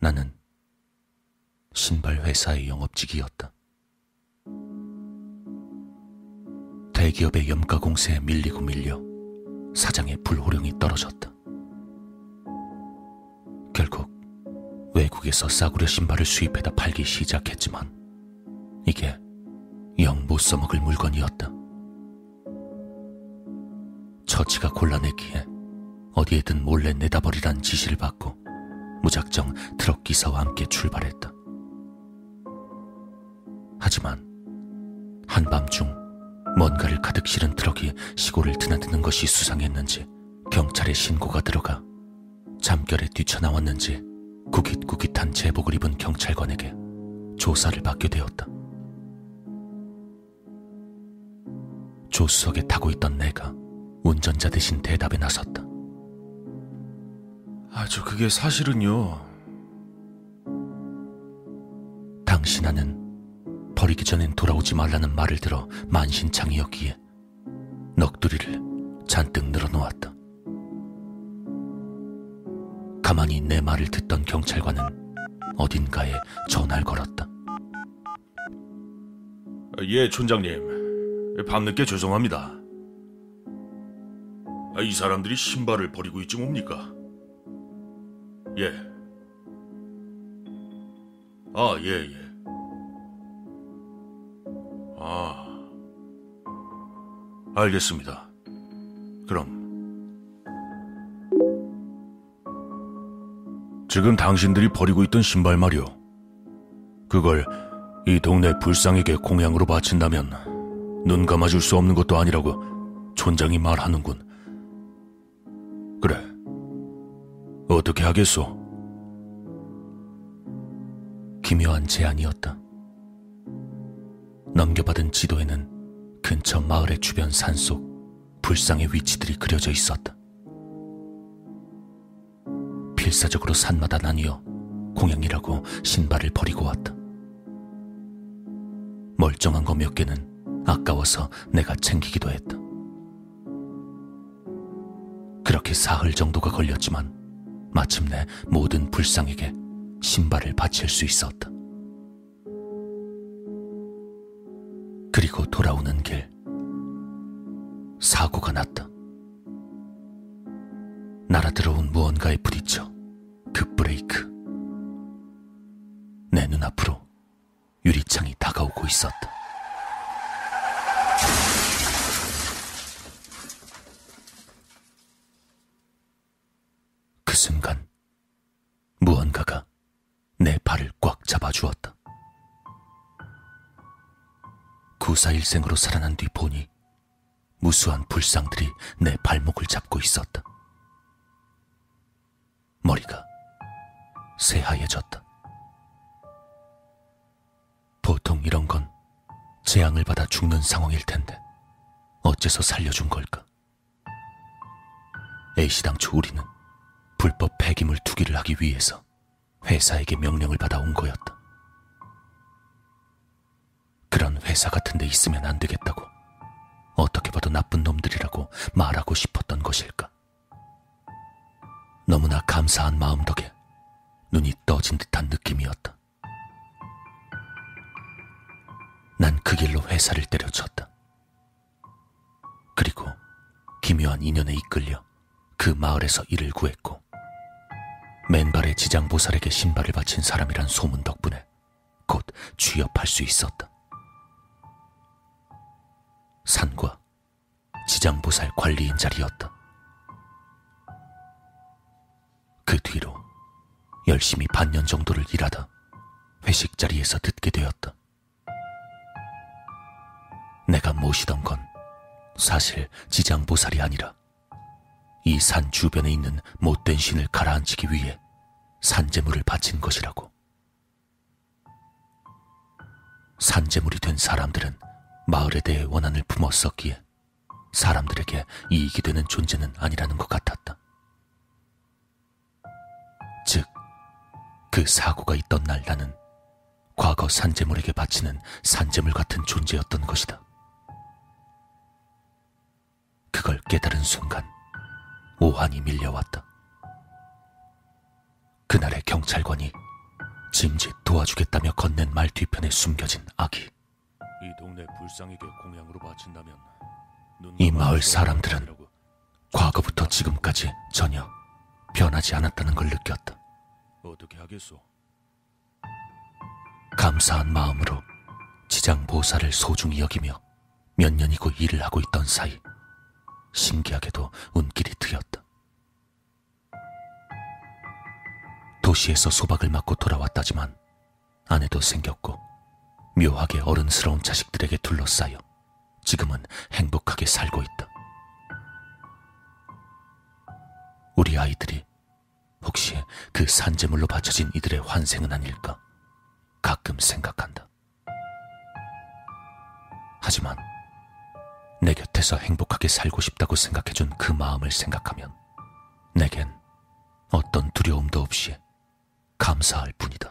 나는 신발 회사의 영업직이었다. 대기업의 염가 공세에 밀리고 밀려 사장의 불호령이 떨어졌다. 결국 외국에서 싸구려 신발을 수입해다 팔기 시작했지만 이게 영 못 써먹을 물건이었다. 처치가 곤란했기에 어디에든 몰래 내다버리란 지시를 받고 무작정 트럭 기사와 함께 출발했다. 하지만 한밤중 뭔가를 가득 실은 트럭이 시골을 드나드는 것이 수상했는지 경찰에 신고가 들어가 잠결에 뛰쳐나왔는지 구깃구깃한 제복을 입은 경찰관에게 조사를 받게 되었다. 조수석에 타고 있던 내가 운전자 대신 대답에 나섰다. 아, 저 그게 사실은요. 당시 나는 버리기 전엔 돌아오지 말라는 말을 들어 만신창이었기에 넋두리를 잔뜩 늘어놓았다. 가만히 내 말을 듣던 경찰관은 어딘가에 전화를 걸었다. 아, 예, 촌장님. 밤늦게 죄송합니다. 아, 이 사람들이 신발을 버리고 있지 뭡니까? 예. 아, 예, 예. 아. 알겠습니다. 그럼. 지금 당신들이 버리고 있던 신발 말이오. 그걸 이 동네 불상에게 공양으로 바친다면 눈 감아줄 수 없는 것도 아니라고 촌장이 말하는군. 어떻게 하겠소? 기묘한 제안이었다. 넘겨받은 지도에는 근처 마을의 주변 산속 불상의 위치들이 그려져 있었다. 필사적으로 산마다 나뉘어 공양이라고 신발을 버리고 왔다. 멀쩡한 거 몇 개는 아까워서 내가 챙기기도 했다. 그렇게 사흘 정도가 걸렸지만 마침내 모든 불상에게 신발을 바칠 수 있었다. 그리고 돌아오는 길 사고가 났다. 날아들어온 무언가에 부딪혀 급브레이크. 내 눈앞으로 유리창이 다가오고 있었다. 그 순간 무언가가 내 발을 꽉 잡아주었다. 구사일생으로 살아난 뒤 보니 무수한 불상들이 내 발목을 잡고 있었다. 머리가 새하얘졌다. 보통 이런 건 재앙을 받아 죽는 상황일 텐데 어째서 살려준 걸까? A시당초 우리는 불법 폐기물 투기를 하기 위해서 회사에게 명령을 받아온 거였다. 그런 회사 같은 데 있으면 안 되겠다고 어떻게 봐도 나쁜 놈들이라고 말하고 싶었던 것일까? 너무나 감사한 마음 덕에 눈이 떠진 듯한 느낌이었다. 난 그 길로 회사를 때려쳤다. 그리고 기묘한 인연에 이끌려 그 마을에서 일을 구했고 맨발의 지장보살에게 신발을 바친 사람이란 소문 덕분에 곧 취업할 수 있었다. 산과 지장보살 관리인 자리였다. 그 뒤로 열심히 반년 정도를 일하다 회식 자리에서 듣게 되었다. 내가 모시던 건 사실 지장보살이 아니라 이 산 주변에 있는 못된 신을 가라앉히기 위해 산재물을 바친 것이라고. 산재물이 된 사람들은 마을에 대해 원한을 품었었기에 사람들에게 이익이 되는 존재는 아니라는 것 같았다. 즉, 그 사고가 있던 날 나는 과거 산재물에게 바치는 산재물 같은 존재였던 것이다. 그걸 깨달은 순간 오한이 밀려왔다. 그날의 경찰관이 짐짓 도와주겠다며 건넨 말 뒤편에 숨겨진 악이 이 동네 불쌍에게 공양으로 바친다면 눈이 마을 사람들은. 과거부터 지금까지 전혀 변하지 않았다는 걸 느꼈다. 어떻게 하겠소? 감사한 마음으로 지장 보살을 소중히 여기며 몇 년이고 일을 하고 있던 사이 신기하게도 운 도시에서 소박을 맞고 돌아왔다지만 아내도 생겼고 묘하게 어른스러운 자식들에게 둘러싸여 지금은 행복하게 살고 있다. 우리 아이들이 혹시 그 산재물로 바쳐진 이들의 환생은 아닐까 가끔 생각한다. 하지만 내 곁에서 행복하게 살고 싶다고 생각해준 그 마음을 생각하면 내겐 어떤 두려움도 없이 감사할 뿐이다.